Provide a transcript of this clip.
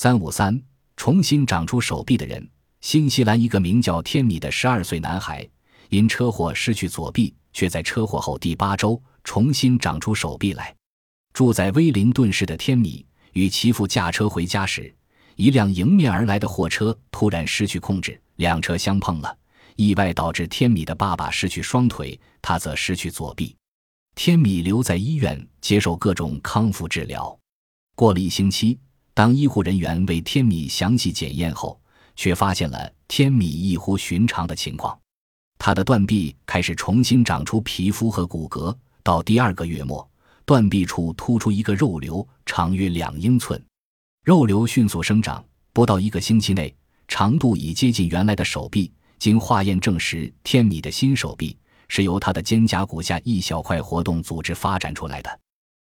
三五三，重新长出手臂的人。新西兰一个名叫天米的十二岁男孩，因车祸失去左臂，却在车祸后第八周重新长出手臂来。住在威灵顿市的天米与其父驾车回家时，一辆迎面而来的货车突然失去控制，两车相碰了，意外导致天米的爸爸失去双腿，他则失去左臂。天米留在医院接受各种康复治疗。过了一星期，当医护人员为天米详细检验后，却发现了天米异乎寻常的情况，他的断臂开始重新长出皮肤和骨骼。到第二个月末，断臂处突出一个肉瘤，长约两英寸。肉瘤迅速生长，不到一个星期内，长度已接近原来的手臂。经化验证实，天米的新手臂是由他的肩胛骨下一小块活动组织发展出来的。